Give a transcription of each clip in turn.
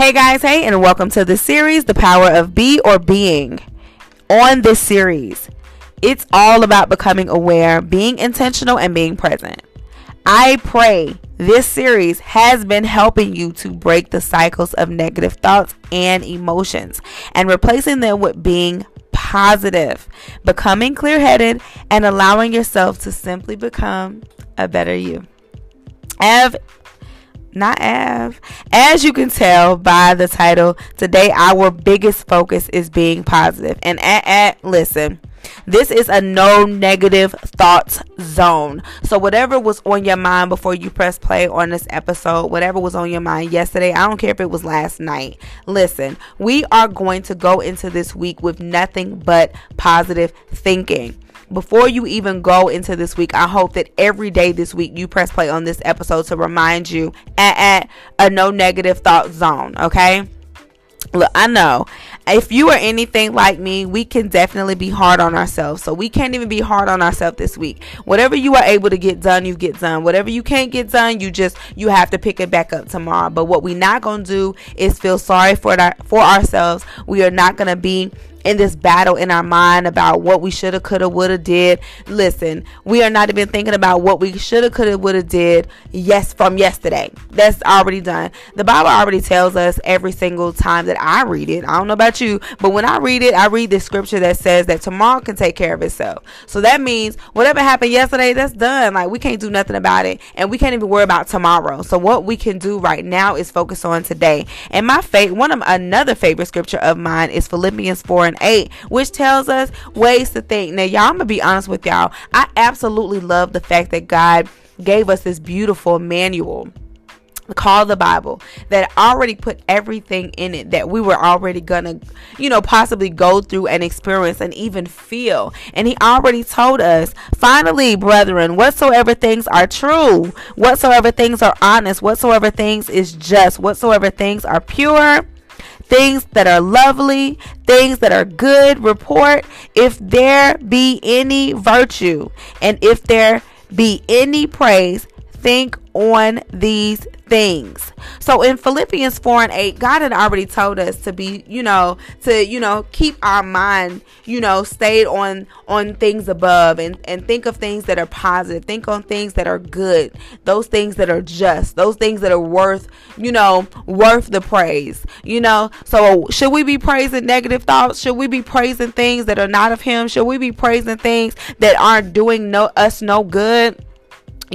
Hey guys, hey, and welcome to the series, The Power of Be or Being. On this series, it's all about becoming aware, being intentional, and being present. I pray this series has been helping you to break the cycles of negative thoughts and emotions and replacing them with being positive, becoming clear headed, and allowing yourself to simply become a better you. Have not Av. As you can tell by the title, today our biggest focus is being positive. And at, at listen, this is a no negative thoughts zone. So whatever was on your mind before you press play on this episode, whatever was on your mind yesterday, I don't care if it was last night. Listen, we are going to go into this week with nothing but positive thinking before you even go into this week, I hope that every day this week you press play on this episode to remind you at, at a no negative thought zone, okay? Look, I know if you are anything like me, we can definitely be hard on ourselves. So we can't even be hard on ourselves this week. Whatever you are able to get done, you get done. Whatever you can't get done, you just you have to pick it back up tomorrow. But what we're not gonna do is feel sorry for that for ourselves. We are not gonna be in this battle in our mind about what we shoulda, coulda, woulda did. Listen, we are not even thinking about what we shoulda, coulda, woulda did. Yes, from yesterday. That's already done. The Bible already tells us every single time that I read it. I don't know about you, but when I read it, I read the scripture that says that tomorrow can take care of itself. So that means whatever happened yesterday, that's done. Like we can't do nothing about it, and we can't even worry about tomorrow. So what we can do right now is focus on today. And my favorite, one of another favorite scripture of mine is Philippians four and 8, which tells us ways to think. Now, y'all, I'm gonna be honest with y'all. I absolutely love the fact that God gave us this beautiful manual called the Bible that already put everything in it that we were already gonna, you know, possibly go through and experience and even feel. And He already told us, finally, brethren, whatsoever things are true, whatsoever things are honest, whatsoever things is just, whatsoever things are pure things that are lovely, things that are good report, if there be any virtue, and if there be any praise, think on these things. So in Philippians 4 and 8, God had already told us to be, you know, to, you know, keep our mind, you know, stayed on on things above and and think of things that are positive. Think on things that are good. Those things that are just. Those things that are worth, you know, worth the praise. You know, so should we be praising negative thoughts? Should we be praising things that are not of him? Should we be praising things that aren't doing no us no good?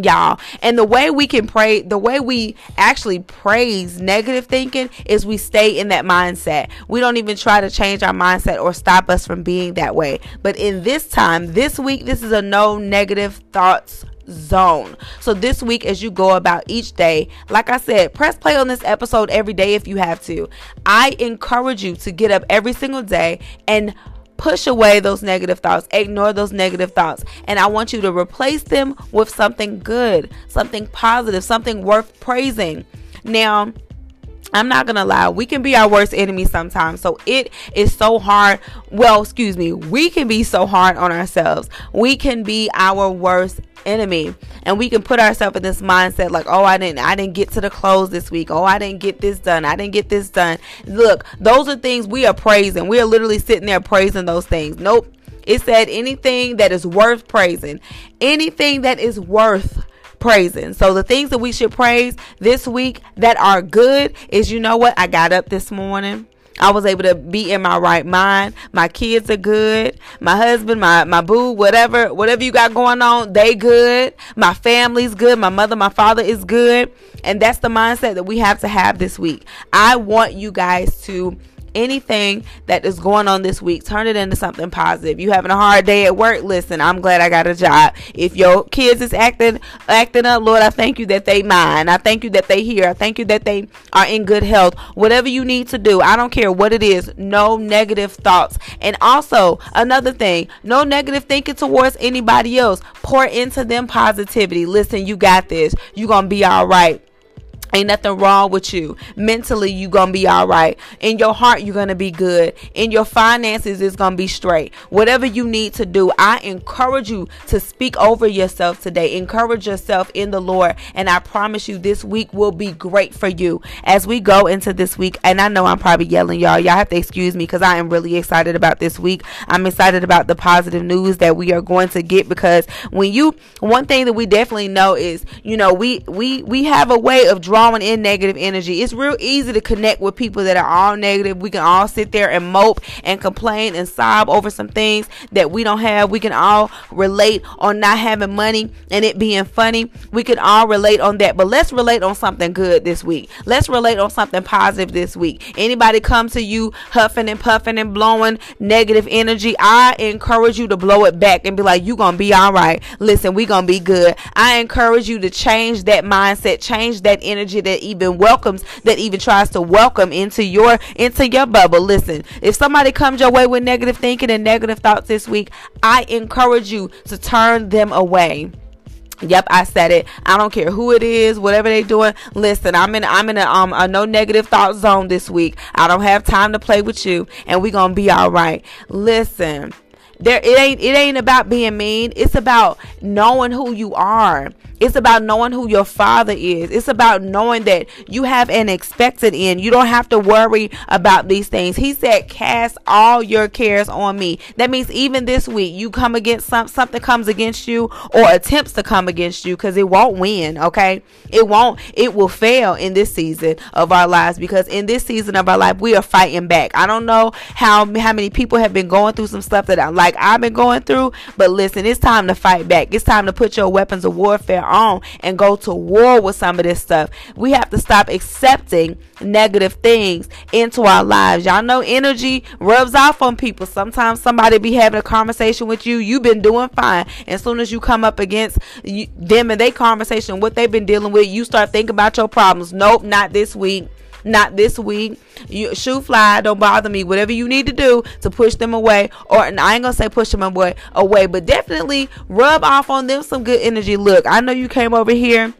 Y'all and the way we can pray the way we actually praise negative thinking is we stay in that mindset we don't even try to change our mindset or stop us from being that way but in this time this week this is a no negative thoughts zone. So this week as you go about each day, like I said, press play on this episode every day if you have to. I encourage you to get up every single day and push away those negative thoughts, ignore those negative thoughts, and I want you to replace them with something good, something positive, something worth praising. Now, I'm not gonna lie, we can be our worst enemy sometimes. So it is so hard. Well, excuse me, we can be so hard on ourselves. We can be our worst enemy and we can put ourselves in this mindset like oh i didn't i didn't get to the close this week oh i didn't get this done i didn't get this done look those are things we are praising we are literally sitting there praising those things nope it said anything that is worth praising anything that is worth praising. So the things that we should praise this week that are good is you know what? I got up this morning. I was able to be in my right mind. My kids are good. My husband, my my boo, whatever whatever you got going on, they good. My family's good. My mother, my father is good. And that's the mindset that we have to have this week. I want you guys to anything that is going on this week, turn it into something positive. You having a hard day at work? Listen, I'm glad I got a job. If your kids is acting acting up, Lord, I thank you that they mind. I thank you that they here. I thank you that they are in good health. Whatever you need to do, I don't care what it is. No negative thoughts. And also another thing, no negative thinking towards anybody else. Pour into them positivity. Listen, you got this. You're gonna be all right Ain't nothing wrong with you. Mentally, you gonna be all right. In your heart, you're gonna be good. In your finances, it's gonna be straight. Whatever you need to do, I encourage you to speak over yourself today. Encourage yourself in the Lord. And I promise you, this week will be great for you as we go into this week. And I know I'm probably yelling, y'all. Y'all have to excuse me because I am really excited about this week. I'm excited about the positive news that we are going to get because when you, one thing that we definitely know is, you know, we, we, we have a way of drawing drawing in negative energy. It's real easy to connect with people that are all negative. We can all sit there and mope and complain and sob over some things that we don't have. We can all relate on not having money and it being funny. We can all relate on that. But let's relate on something good this week. Let's relate on something positive this week. Anybody come to you huffing and puffing and blowing negative energy, I encourage you to blow it back and be like, you gonna be all right. Listen, we gonna be good. I encourage you to change that mindset, change that energy energy that even welcomes that even tries to welcome into your into your bubble listen if somebody comes your way with negative thinking and negative thoughts this week i encourage you to turn them away Yep, I said it. I don't care who it is, whatever they doing. Listen, I'm in I'm in a um a no negative thought zone this week. I don't have time to play with you and we going to be all right. Listen, there it ain't it ain't about being mean. It's about knowing who you are. It's about knowing who your father is. It's about knowing that you have an expected end. You don't have to worry about these things. He said, "Cast all your cares on me." That means even this week, you come against some something comes against you or attempts to come against you because it won't win. Okay, it won't. It will fail in this season of our lives because in this season of our life, we are fighting back. I don't know how how many people have been going through some stuff that I like I've been going through, but listen, it's time to fight back. It's time to put your weapons of warfare on and go to war with some of this stuff. We have to stop accepting negative things into our lives. Y'all know energy rubs off on people. Sometimes somebody be having a conversation with you. You've been doing fine. As soon as you come up against them and their conversation, what they've been dealing with, you start thinking about your problems. Nope, not this week not this week. You shoot fly, don't bother me. Whatever you need to do to push them away, or I ain't gonna say push them away, away, but definitely rub off on them some good energy. Look, I know you came over here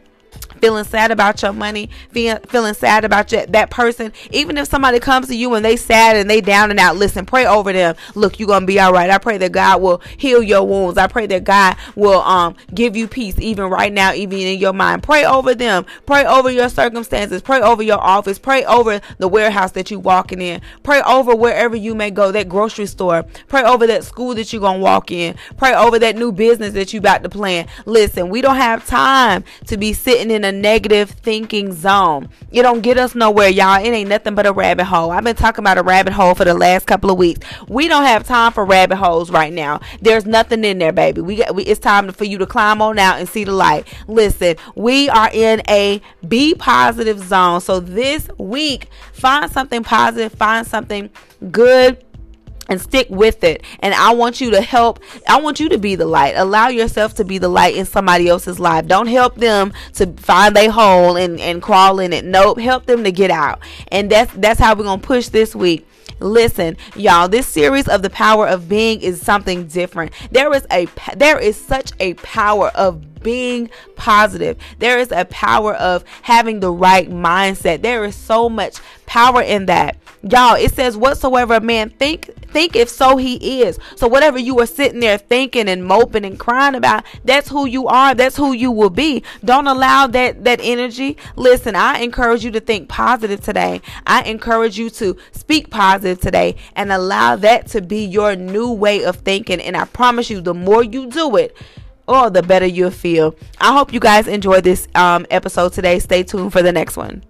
feeling sad about your money, feel, feeling sad about your, that person. Even if somebody comes to you and they sad and they down and out, listen, pray over them. Look, you're gonna be all right. I pray that God will heal your wounds. I pray that God will um give you peace even right now, even in your mind. Pray over them. Pray over your circumstances. Pray over your office. Pray over the warehouse that you're walking in. Pray over wherever you may go, that grocery store. Pray over that school that you're gonna walk in. Pray over that new business that you about to plan. Listen, we don't have time to be sitting in a negative thinking zone. It don't get us nowhere, y'all. It ain't nothing but a rabbit hole. I've been talking about a rabbit hole for the last couple of weeks. We don't have time for rabbit holes right now. There's nothing in there, baby. We got we, it's time for you to climb on out and see the light. Listen, we are in a be positive zone. So this week, find something positive, find something good and stick with it. And I want you to help. I want you to be the light. Allow yourself to be the light in somebody else's life. Don't help them to find their hole and, and crawl in it. Nope. Help them to get out. And that's that's how we're gonna push this week. Listen, y'all, this series of the power of being is something different. There is a there is such a power of being positive. There is a power of having the right mindset. There is so much power in that. Y'all, it says whatsoever a man think think if so he is. So whatever you are sitting there thinking and moping and crying about, that's who you are. That's who you will be. Don't allow that that energy. Listen, I encourage you to think positive today. I encourage you to speak positive today and allow that to be your new way of thinking. And I promise you, the more you do it, oh, the better you'll feel. I hope you guys enjoyed this um, episode today. Stay tuned for the next one.